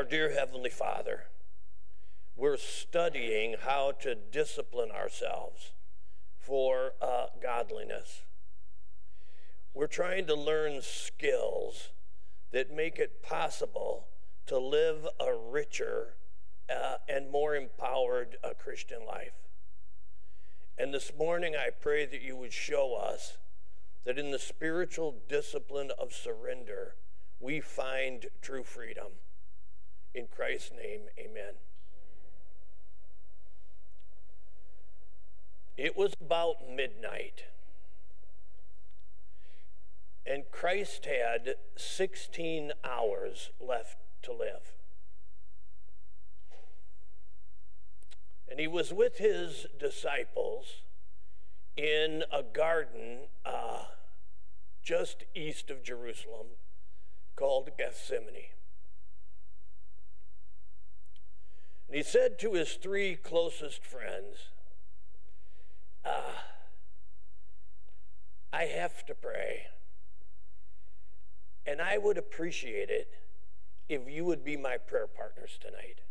Our dear Heavenly Father, we're studying how to discipline ourselves for uh, godliness. We're trying to learn skills that make it possible to live a richer uh, and more empowered uh, Christian life. And this morning, I pray that you would show us that in the spiritual discipline of surrender, we find true freedom. In Christ's name, amen. It was about midnight. And Christ had 16 hours left to live. And he was with his disciples in a garden uh, just east of Jerusalem called Gethsemane. And he said to his three closest friends, uh, I have to pray. And I would appreciate it if you would be my prayer partners tonight.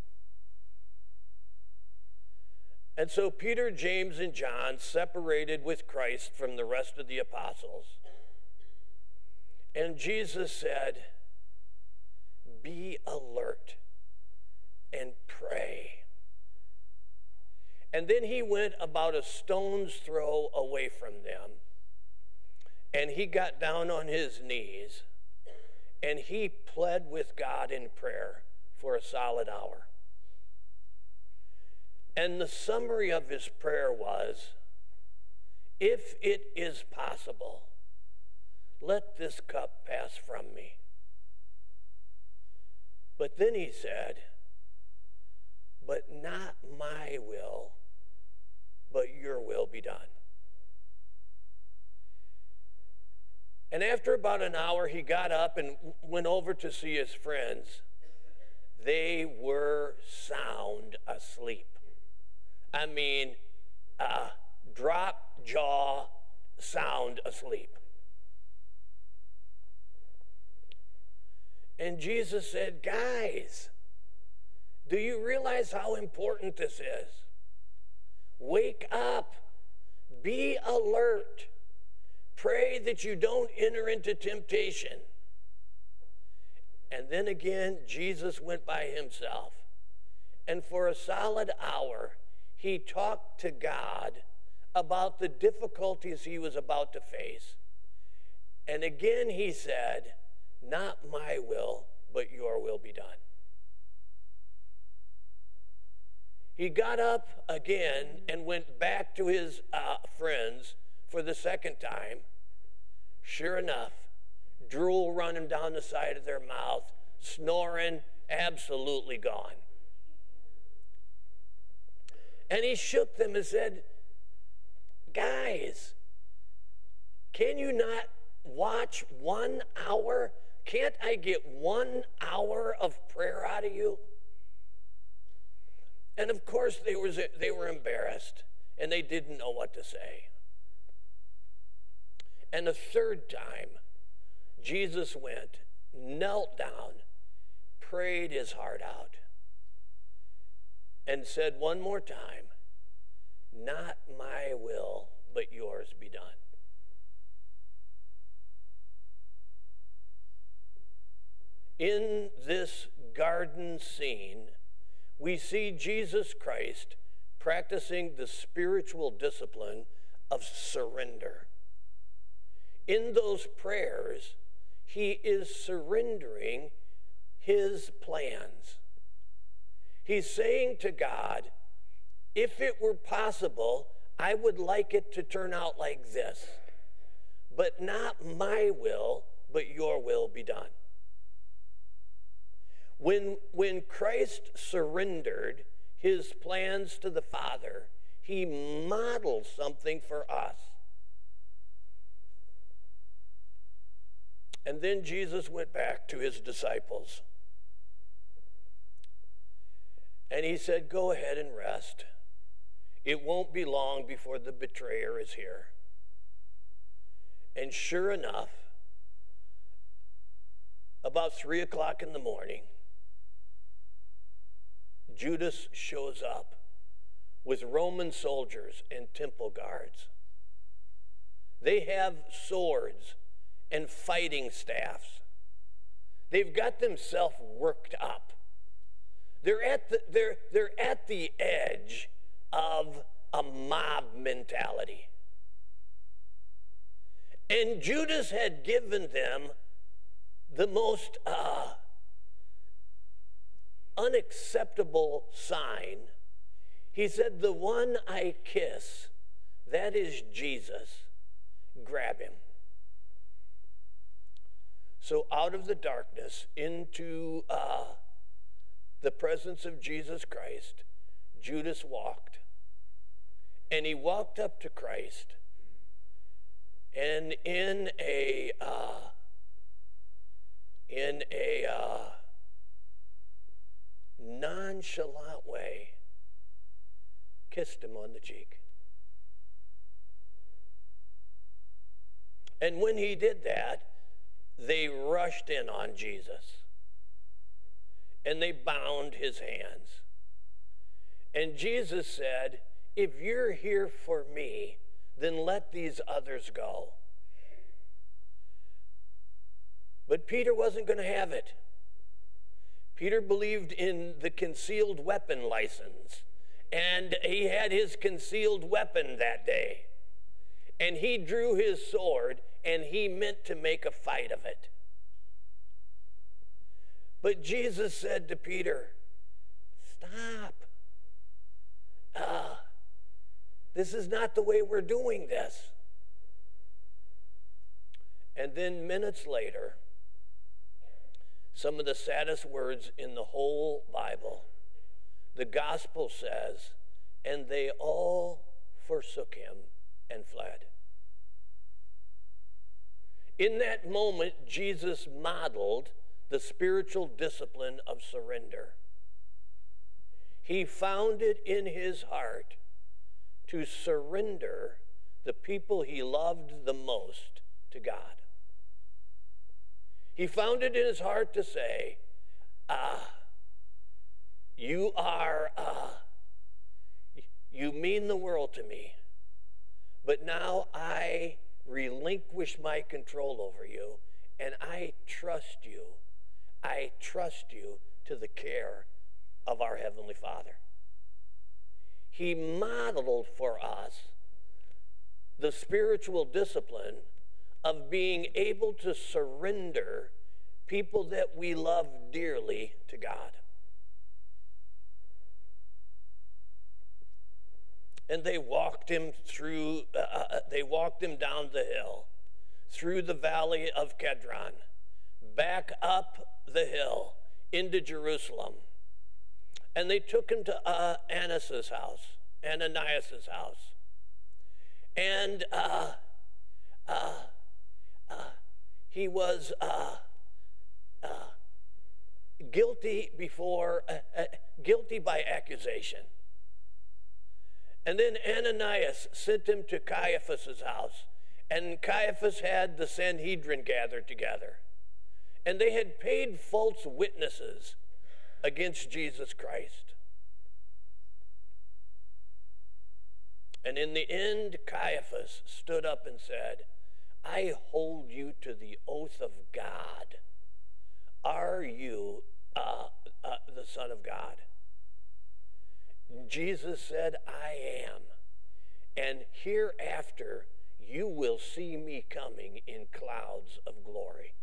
And so Peter, James, and John separated with Christ from the rest of the apostles. And Jesus said, Be alert and pray. And then he went about a stone's throw away from them. And he got down on his knees and he pled with God in prayer for a solid hour. And the summary of his prayer was If it is possible, let this cup pass from me. But then he said, But not my will, but your will be done. And after about an hour, he got up and went over to see his friends. They were sound asleep. I mean, uh, drop jaw, sound asleep. And Jesus said, Guys, do you realize how important this is? Wake up, be alert, pray that you don't enter into temptation. And then again, Jesus went by himself. And for a solid hour, he talked to God about the difficulties he was about to face. And again, he said, Not my will, but your will be done. He got up again and went back to his uh, friends for the second time. Sure enough, drool running down the side of their mouth, snoring, absolutely gone. And he shook them and said, Guys, can you not watch one hour? Can't I get one hour of prayer out of you? And of course, they, was, they were embarrassed and they didn't know what to say. And the third time, Jesus went, knelt down, prayed his heart out and said one more time, Not my will, but yours be done. In this garden scene, we see Jesus Christ practicing the spiritual discipline of surrender. In those prayers, he is surrendering his plans. He's saying to God, if it were possible, I would like it to turn out like this. But not my will, but your will be done. When, when Christ surrendered his plans to the Father, he modeled something for us. And then Jesus went back to his disciples. And he said, Go ahead and rest. It won't be long before the betrayer is here. And sure enough, about three o'clock in the morning, Judas shows up with Roman soldiers and temple guards. They have swords and fighting staffs. They've got themselves worked up. They're at the, they're, they're at the edge of a mob mentality. And Judas had given them the most uh, unacceptable sign. He said, The one I kiss, that is Jesus. Grab him. So out of the darkness into uh, the presence of Jesus Christ, Judas walked. And he walked up to Christ. And in a uh, in a uh, nonchalant way, kissed him on the cheek. And when he did that, they rushed in on Jesus and they bound his hands. And Jesus said, If you're here for me, then let these others go. But Peter wasn't going to have it. Peter believed in the concealed weapon license, and he had his concealed weapon that day. And he drew his sword, and he meant to make a fight of it. But Jesus said to Peter, Stop. Uh, this is not the way we're doing this. And then minutes later, some of the saddest words in the whole Bible, the gospel says, and they all forsook him and fled. In that moment, Jesus modeled the spiritual discipline of surrender. He found it in his heart to surrender the people he loved the most to God. He found it in his heart to say, Ah, you are, uh, you mean the world to me, but now I relinquish my control over you and I trust you I trust you to the care of our Heavenly Father. He modeled for us the spiritual discipline of being able to surrender people that we love dearly to God. And they walked him through, uh, uh, uh they walked him down the hill, through the valley of Kedron, back up the hill into Jerusalem. And they took him to uh, Annas's house, Ananias's house. And uh, uh, uh he was uh, uh, guilty before, guilty by accusation. And then Ananias sent him to Caiaphas's house, and Caiaphas had the Sanhedrin gathered together and they had paid false witnesses against Jesus Christ. And in the end, Caiaphas stood up and said, I hold you to the oath of God. Are you uh, uh, the Son of God? Jesus said, I am. And hereafter, you will see me coming in clouds of glory.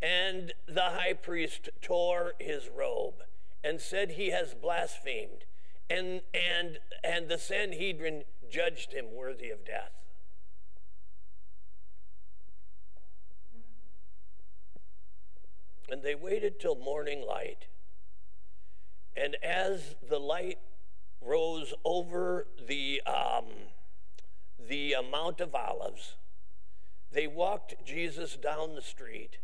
And the high priest tore his robe and said he has blasphemed. And, and, and the Sanhedrin judged him worthy of death. And they waited till morning light. And as the light rose over the, um, the Mount of Olives, they walked Jesus down the street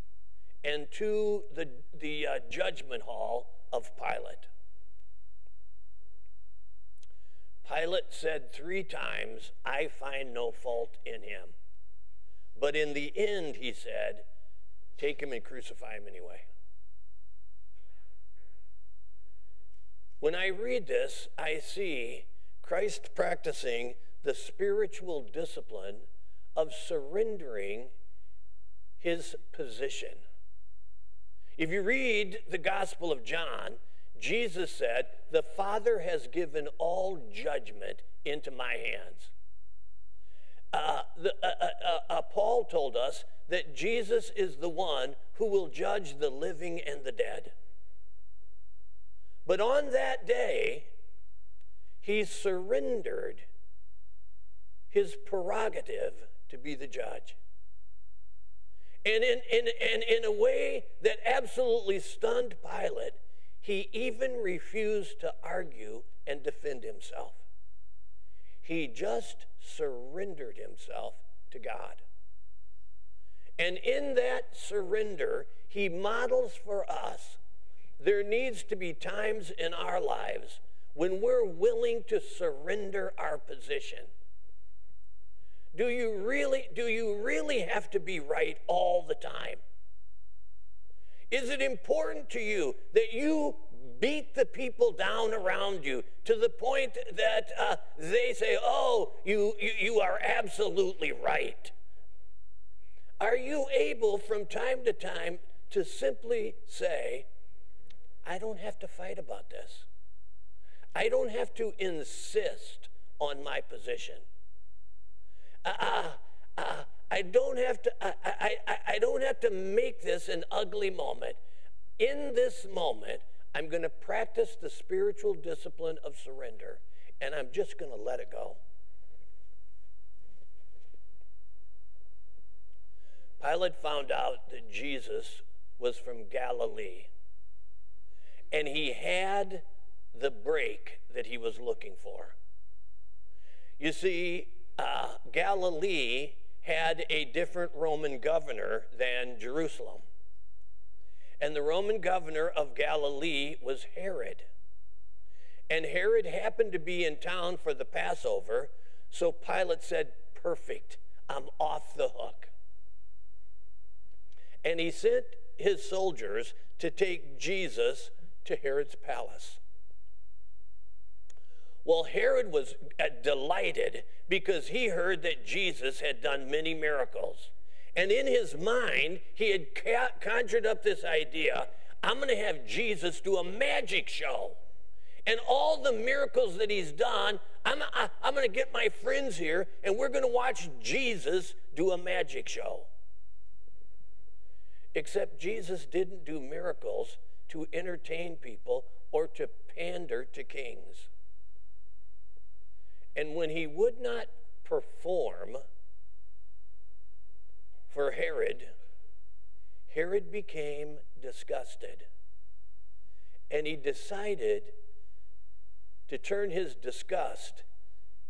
and to the, the uh, judgment hall of Pilate. Pilate said three times, I find no fault in him. But in the end, he said, take him and crucify him anyway. When I read this, I see Christ practicing the spiritual discipline of surrendering his position. If you read the Gospel of John, Jesus said, The Father has given all judgment into my hands. Uh, the, uh, uh, uh, Paul told us that Jesus is the one who will judge the living and the dead. But on that day, he surrendered his prerogative to be the judge. And in, in, in, in a way that absolutely stunned Pilate, he even refused to argue and defend himself. He just surrendered himself to God. And in that surrender, he models for us there needs to be times in our lives when we're willing to surrender our position. Do you really do you really have to be right all the time? Is it important to you that you beat the people down around you to the point that uh, they say, "Oh, you, you you are absolutely right"? Are you able from time to time to simply say, I don't have to fight about this. I don't have to insist on my position. Uh, uh, uh, I don't have to. I, I, I don't have to make this an ugly moment. In this moment, I'm going to practice the spiritual discipline of surrender, and I'm just going to let it go. Pilate found out that Jesus was from Galilee and he had the break that he was looking for. You see, uh, Galilee had a different Roman governor than Jerusalem. And the Roman governor of Galilee was Herod. And Herod happened to be in town for the Passover, so Pilate said, Perfect, I'm off the hook. And he sent his soldiers to take Jesus to Herod's palace. Well, Herod was uh, delighted because he heard that Jesus had done many miracles. And in his mind, he had conjured up this idea I'm going to have Jesus do a magic show. And all the miracles that he's done, I'm, I, am i am going to get my friends here and we're going to watch Jesus do a magic show. Except Jesus didn't do miracles, to entertain people or to pander to kings. And when he would not perform for Herod, Herod became disgusted. And he decided to turn his disgust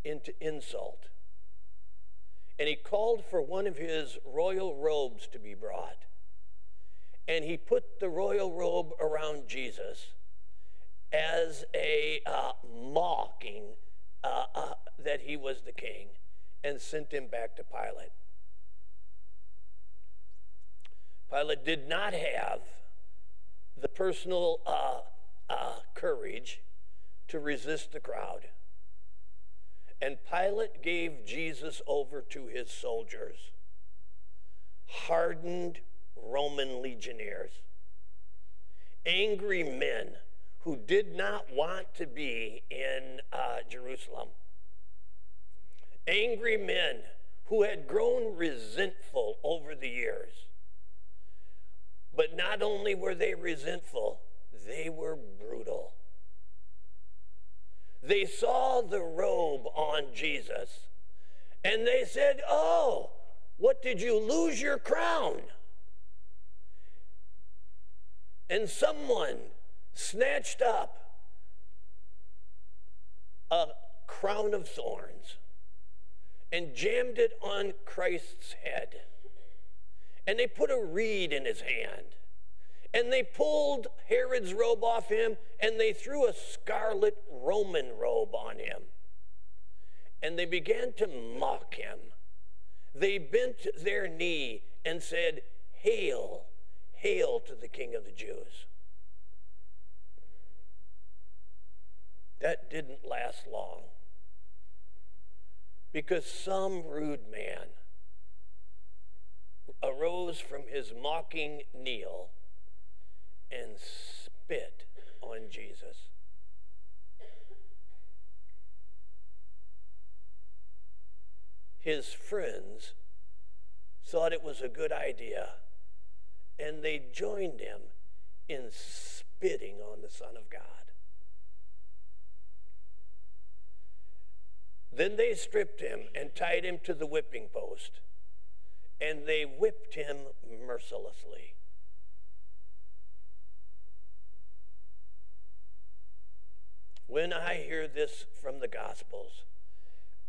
into insult. And he called for one of his royal robes to be brought and he put the royal robe around Jesus as a uh, mocking uh, uh, that he was the king and sent him back to Pilate. Pilate did not have the personal uh, uh, courage to resist the crowd. And Pilate gave Jesus over to his soldiers, hardened Roman legionnaires, angry men who did not want to be in uh, Jerusalem, angry men who had grown resentful over the years. But not only were they resentful, they were brutal. They saw the robe on Jesus and they said, Oh, what did you lose your crown? and someone snatched up a crown of thorns and jammed it on Christ's head. And they put a reed in his hand. And they pulled Herod's robe off him and they threw a scarlet Roman robe on him. And they began to mock him. They bent their knee and said, Hail, Hail to the King of the Jews. that didn't last long. Because some rude man arose from his mocking kneel and spit on Jesus. His friends thought it was a good idea, and they joined him in spitting on the Son of God. Then they stripped him and tied him to the whipping post, and they whipped him mercilessly. When I hear this from the Gospels,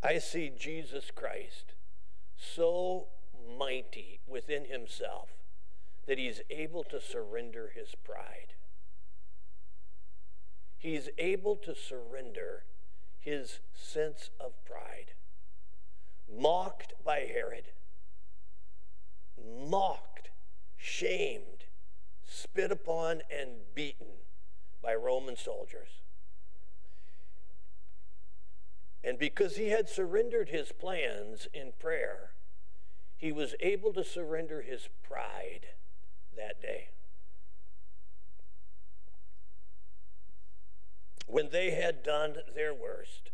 I see Jesus Christ so mighty within himself that he's able to surrender his pride. He's able to surrender his sense of pride. Mocked by Herod, mocked, shamed, spit upon, and beaten by Roman soldiers. And because he had surrendered his plans in prayer, he was able to surrender his pride that day. When they had done their worst,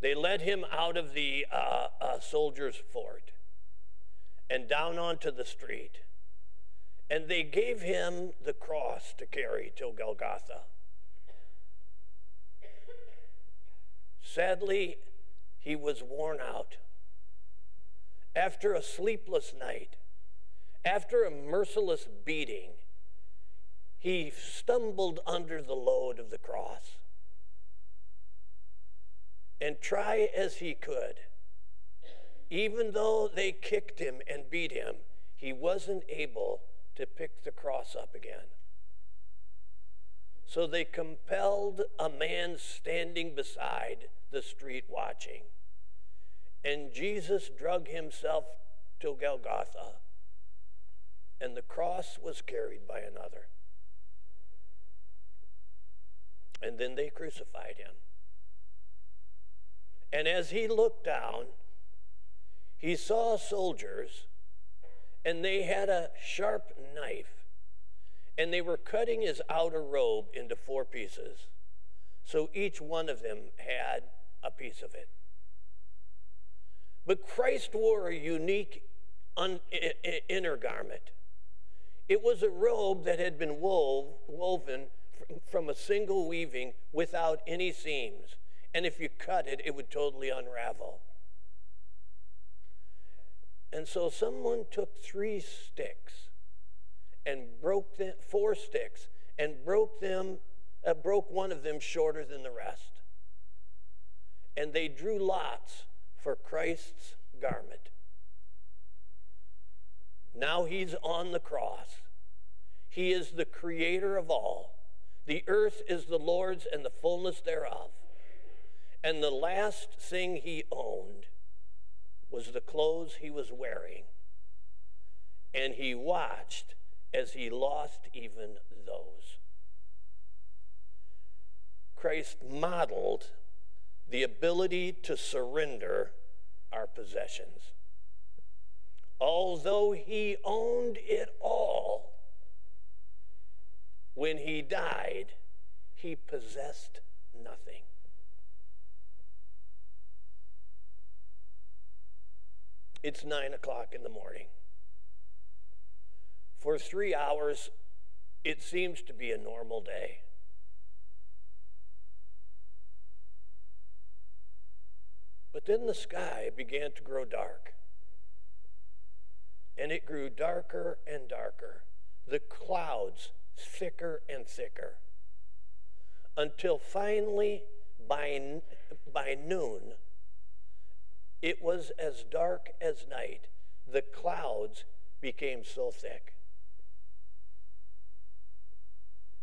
they led him out of the uh, uh, soldier's fort and down onto the street. And they gave him the cross to carry till Golgotha. Sadly, he was worn out after a sleepless night, after a merciless beating, he stumbled under the load of the cross. And try as he could, even though they kicked him and beat him, he wasn't able to pick the cross up again. So they compelled a man standing beside the street watching and Jesus drug himself to Golgotha, and the cross was carried by another. And then they crucified him. And as he looked down, he saw soldiers, and they had a sharp knife, and they were cutting his outer robe into four pieces. So each one of them had a piece of it. But Christ wore a unique un- inner garment. It was a robe that had been wove, woven from a single weaving without any seams. And if you cut it, it would totally unravel. And so someone took three sticks and broke them, four sticks, and broke them, uh, broke one of them shorter than the rest. And they drew lots for Christ's garment. Now he's on the cross. He is the creator of all. The earth is the Lord's and the fullness thereof. And the last thing he owned was the clothes he was wearing. And he watched as he lost even those. Christ modeled the ability to surrender our possessions. Although he owned it all, when he died, he possessed nothing. It's nine o'clock in the morning. For three hours, it seems to be a normal day. But then the sky began to grow dark. And it grew darker and darker, the clouds thicker and thicker, until finally, by, by noon, it was as dark as night. The clouds became so thick.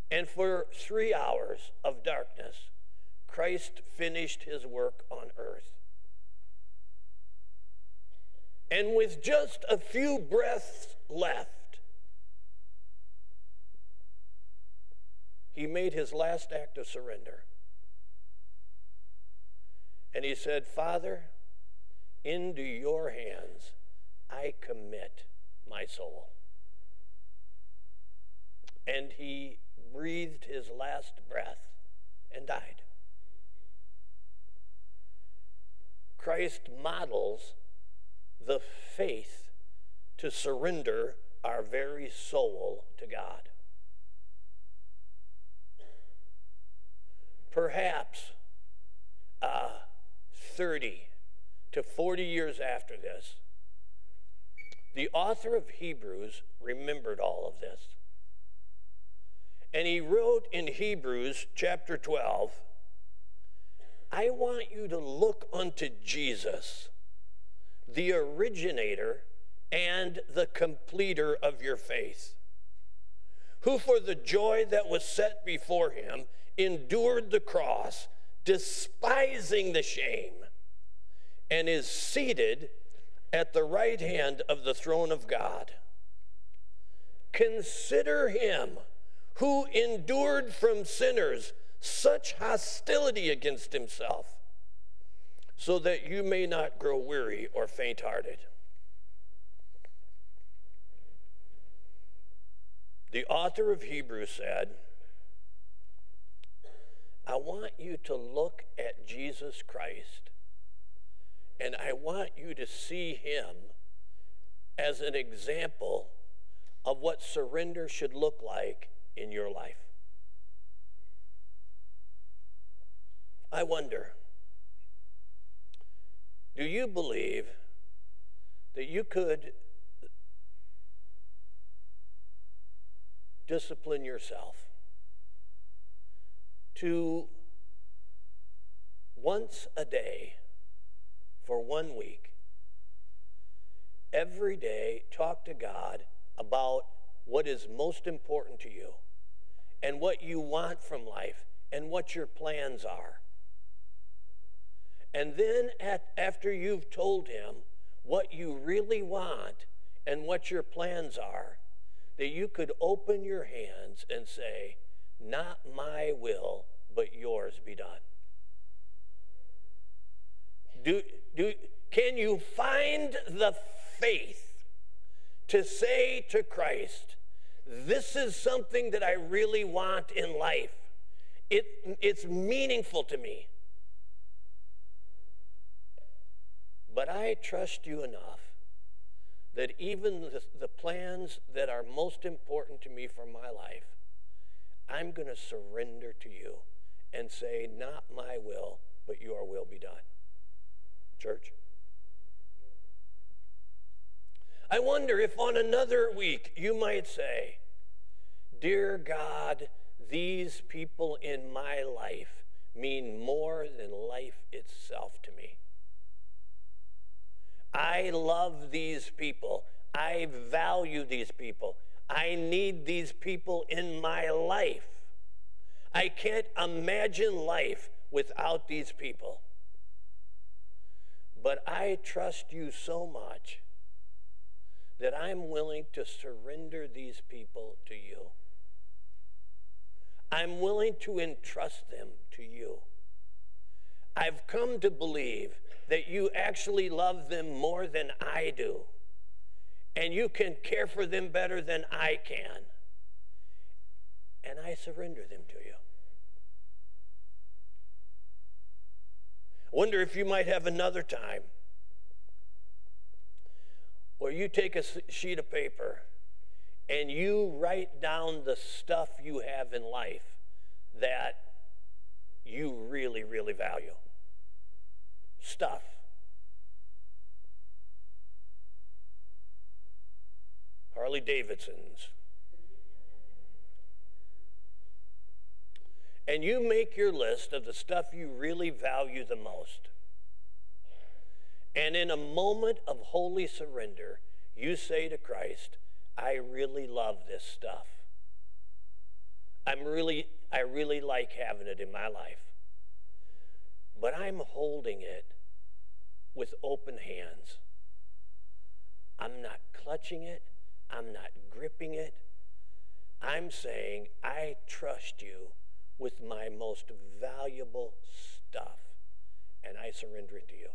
And for three hours of darkness, Christ finished his work on earth. And with just a few breaths left, he made his last act of surrender. And he said, Father, into your hands I commit my soul. And he breathed his last breath and died. Christ models the faith to surrender our very soul to God. Perhaps uh, 30 to 40 years after this, the author of Hebrews remembered all of this. And he wrote in Hebrews chapter 12 I want you to look unto Jesus, the originator and the completer of your faith, who for the joy that was set before him endured the cross, despising the shame, and is seated at the right hand of the throne of God. Consider him who endured from sinners such hostility against himself, so that you may not grow weary or faint hearted. The author of Hebrews said, I want you to look at Jesus Christ and I want you to see him as an example of what surrender should look like in your life. I wonder do you believe that you could discipline yourself to once a day for one week, every day talk to God about what is most important to you and what you want from life and what your plans are. And then, at, after you've told him what you really want and what your plans are, that you could open your hands and say, Not my will, but yours be done. Do, do, can you find the faith to say to Christ, This is something that I really want in life? It, it's meaningful to me. But I trust you enough that even the, the plans that are most important to me for my life, I'm going to surrender to you and say, Not my will, but your will be done. Church? I wonder if on another week you might say, Dear God, these people in my life mean more than life itself to me. I love these people. I value these people. I need these people in my life. I can't imagine life without these people. But I trust you so much that I'm willing to surrender these people to you. I'm willing to entrust them to you. I've come to believe that you actually love them more than I do, and you can care for them better than I can. And I surrender them to you. Wonder if you might have another time where you take a sheet of paper and you write down the stuff you have in life that you really, really value. Stuff. Harley Davidsons. And you make your list of the stuff you really value the most. And in a moment of holy surrender, you say to Christ, I really love this stuff. I'm really, I really like having it in my life. But I'm holding it with open hands. I'm not clutching it. I'm not gripping it. I'm saying, I trust you with my most valuable stuff, and I surrender it to you.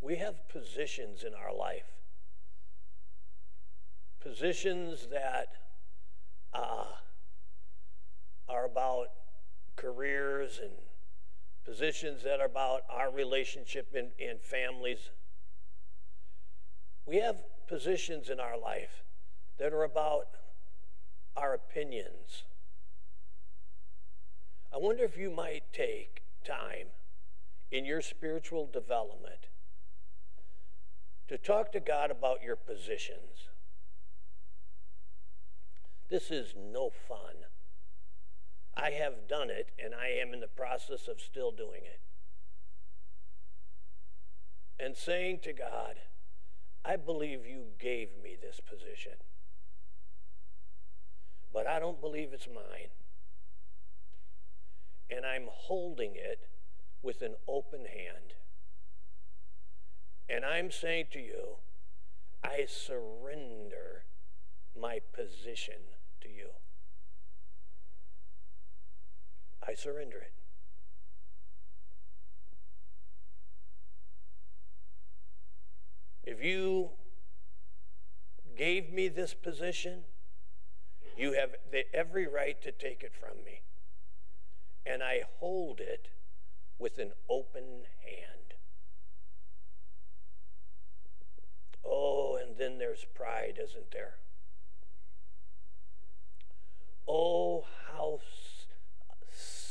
We have positions in our life, positions that uh, are about careers and positions that are about our relationship in, in families. We have positions in our life that are about our opinions. I wonder if you might take time in your spiritual development to talk to God about your positions. This is no fun. I have done it, and I am in the process of still doing it. And saying to God, I believe you gave me this position, but I don't believe it's mine. And I'm holding it with an open hand. And I'm saying to you, I surrender my position to you. I surrender it. If you gave me this position, you have the, every right to take it from me. And I hold it with an open hand. Oh, and then there's pride, isn't there? Oh, how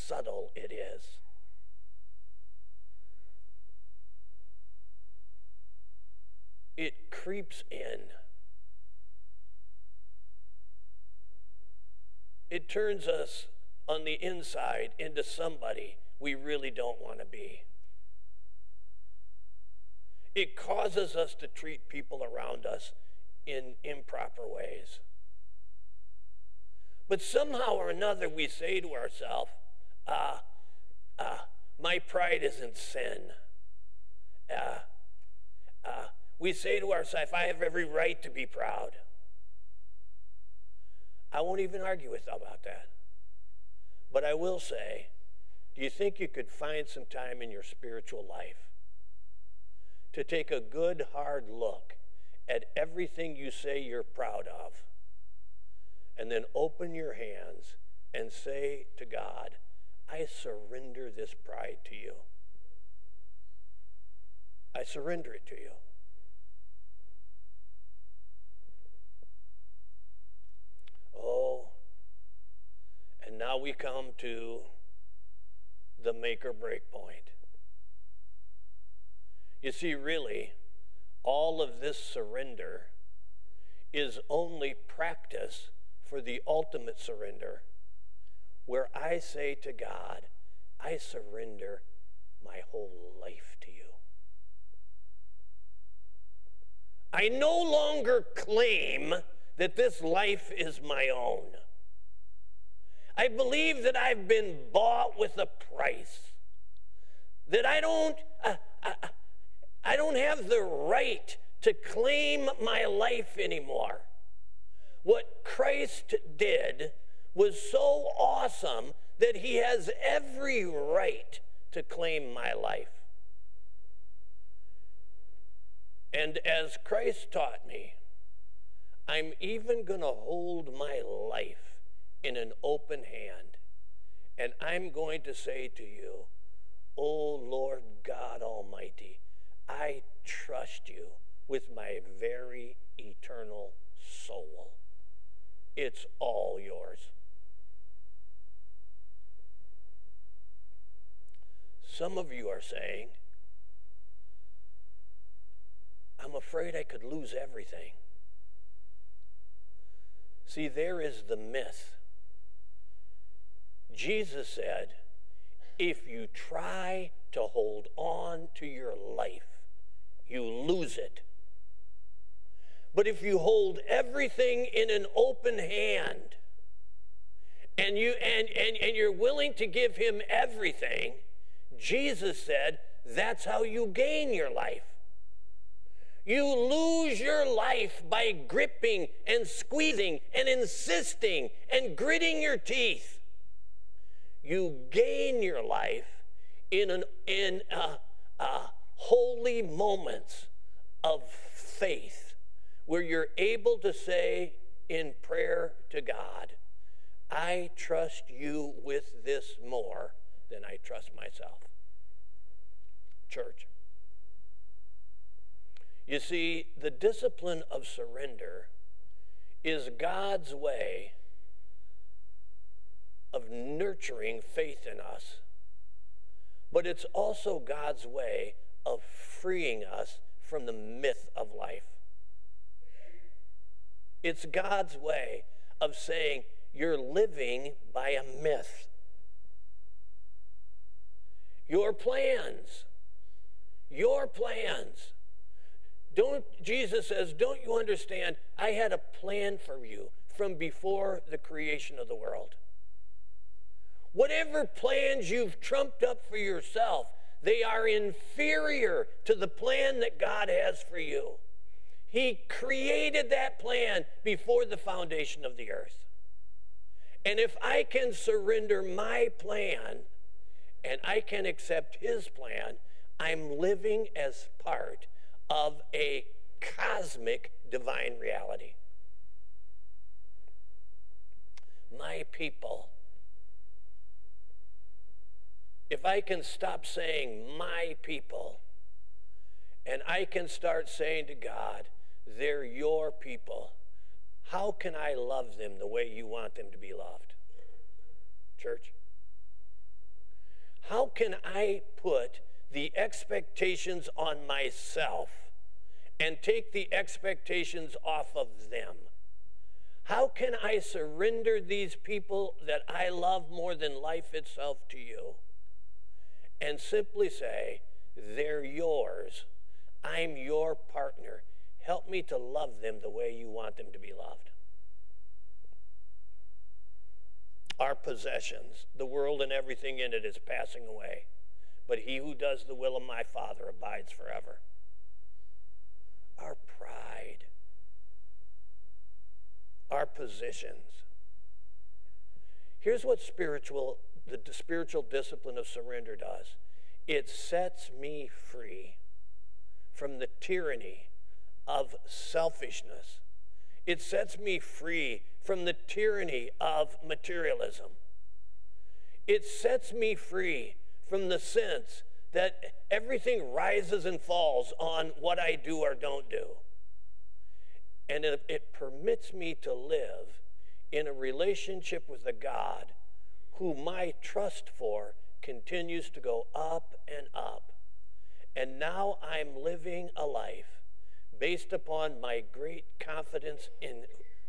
subtle it is. It creeps in. It turns us on the inside into somebody we really don't want to be. It causes us to treat people around us in improper ways. But somehow or another, we say to ourselves, uh, uh, my pride isn't sin. Uh, we say to ourselves, I have every right to be proud. I won't even argue with about that. But I will say, do you think you could find some time in your spiritual life to take a good, hard look at everything you say you're proud of and then open your hands and say to God, I surrender this pride to you. I surrender it to you. Oh, and now we come to the make or break point. You see, really, all of this surrender is only practice for the ultimate surrender where I say to God, I surrender my whole life to you. I no longer claim that this life is my own. I believe that I've been bought with a price. That I don't, uh, I, uh, I don't have the right to claim my life anymore. What Christ did was so awesome that he has every right to claim my life. And as Christ taught me, I'm even going to hold my life in an open hand. And I'm going to say to you, O Lord God Almighty, I trust you with my very eternal soul. It's all yours. Some of you are saying, I'm afraid I could lose everything. See, there is the myth. Jesus said, if you try to hold on to your life, you lose it. But if you hold everything in an open hand and you and, and, and you're willing to give him everything, Jesus said that's how you gain your life. You lose your life by gripping and squeezing and insisting and gritting your teeth. You gain your life in, an, in a, a holy moments of faith where you're able to say in prayer to God, I trust you with this more than I trust myself. Church. You see, the discipline of surrender is God's way of nurturing faith in us, but it's also God's way of freeing us from the myth of life. It's God's way of saying you're living by a myth. Your plans, your plans. Don't, Jesus says, don't you understand? I had a plan for you from before the creation of the world. Whatever plans you've trumped up for yourself, they are inferior to the plan that God has for you. He created that plan before the foundation of the earth. And if I can surrender my plan and I can accept His plan, I'm living as part of a cosmic divine reality. My people. If I can stop saying my people and I can start saying to God, they're your people. How can I love them the way you want them to be loved? Church? Can I put the expectations on myself and take the expectations off of them? How can I surrender these people that I love more than life itself to you and simply say, they're yours? I'm your partner. Help me to love them the way you want them to be loved. Our possessions, the world and everything in it is passing away, but he who does the will of my Father abides forever. Our pride, our positions. Here's what spiritual the spiritual discipline of surrender does. It sets me free from the tyranny of selfishness. It sets me free from the tyranny of materialism. It sets me free from the sense that everything rises and falls on what I do or don't do. And it, it permits me to live in a relationship with a God who my trust for continues to go up and up. And now I'm living a life based upon my great confidence in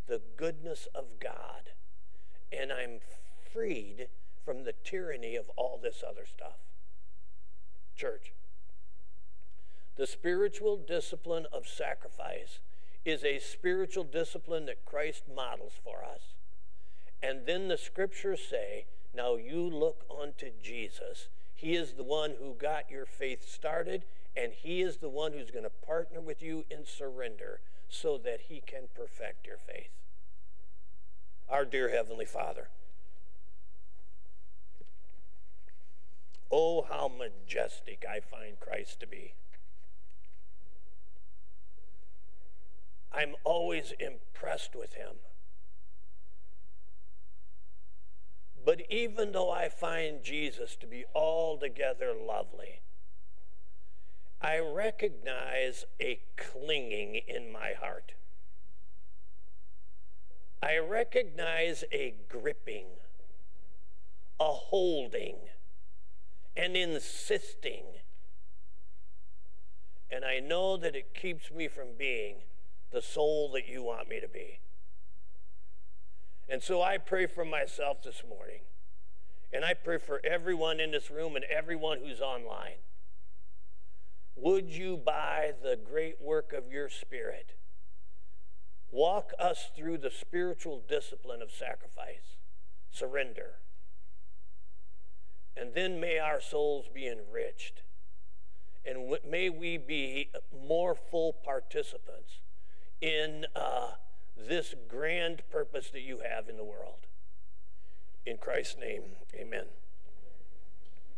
the goodness of God. And I'm freed from the tyranny of all this other stuff. Church, the spiritual discipline of sacrifice is a spiritual discipline that Christ models for us. And then the scriptures say, now you look unto Jesus. He is the one who got your faith started and He is the one who's going to partner with you in surrender so that He can perfect your faith. Our dear Heavenly Father, oh, how majestic I find Christ to be. I'm always impressed with Him. But even though I find Jesus to be altogether lovely, I recognize a clinging in my heart. I recognize a gripping, a holding, an insisting. And I know that it keeps me from being the soul that you want me to be. And so I pray for myself this morning. And I pray for everyone in this room and everyone who's online would you, by the great work of your Spirit, walk us through the spiritual discipline of sacrifice, surrender, And then may our souls be enriched. And may we be more full participants in uh, this grand purpose that you have in the world. In Christ's name, amen.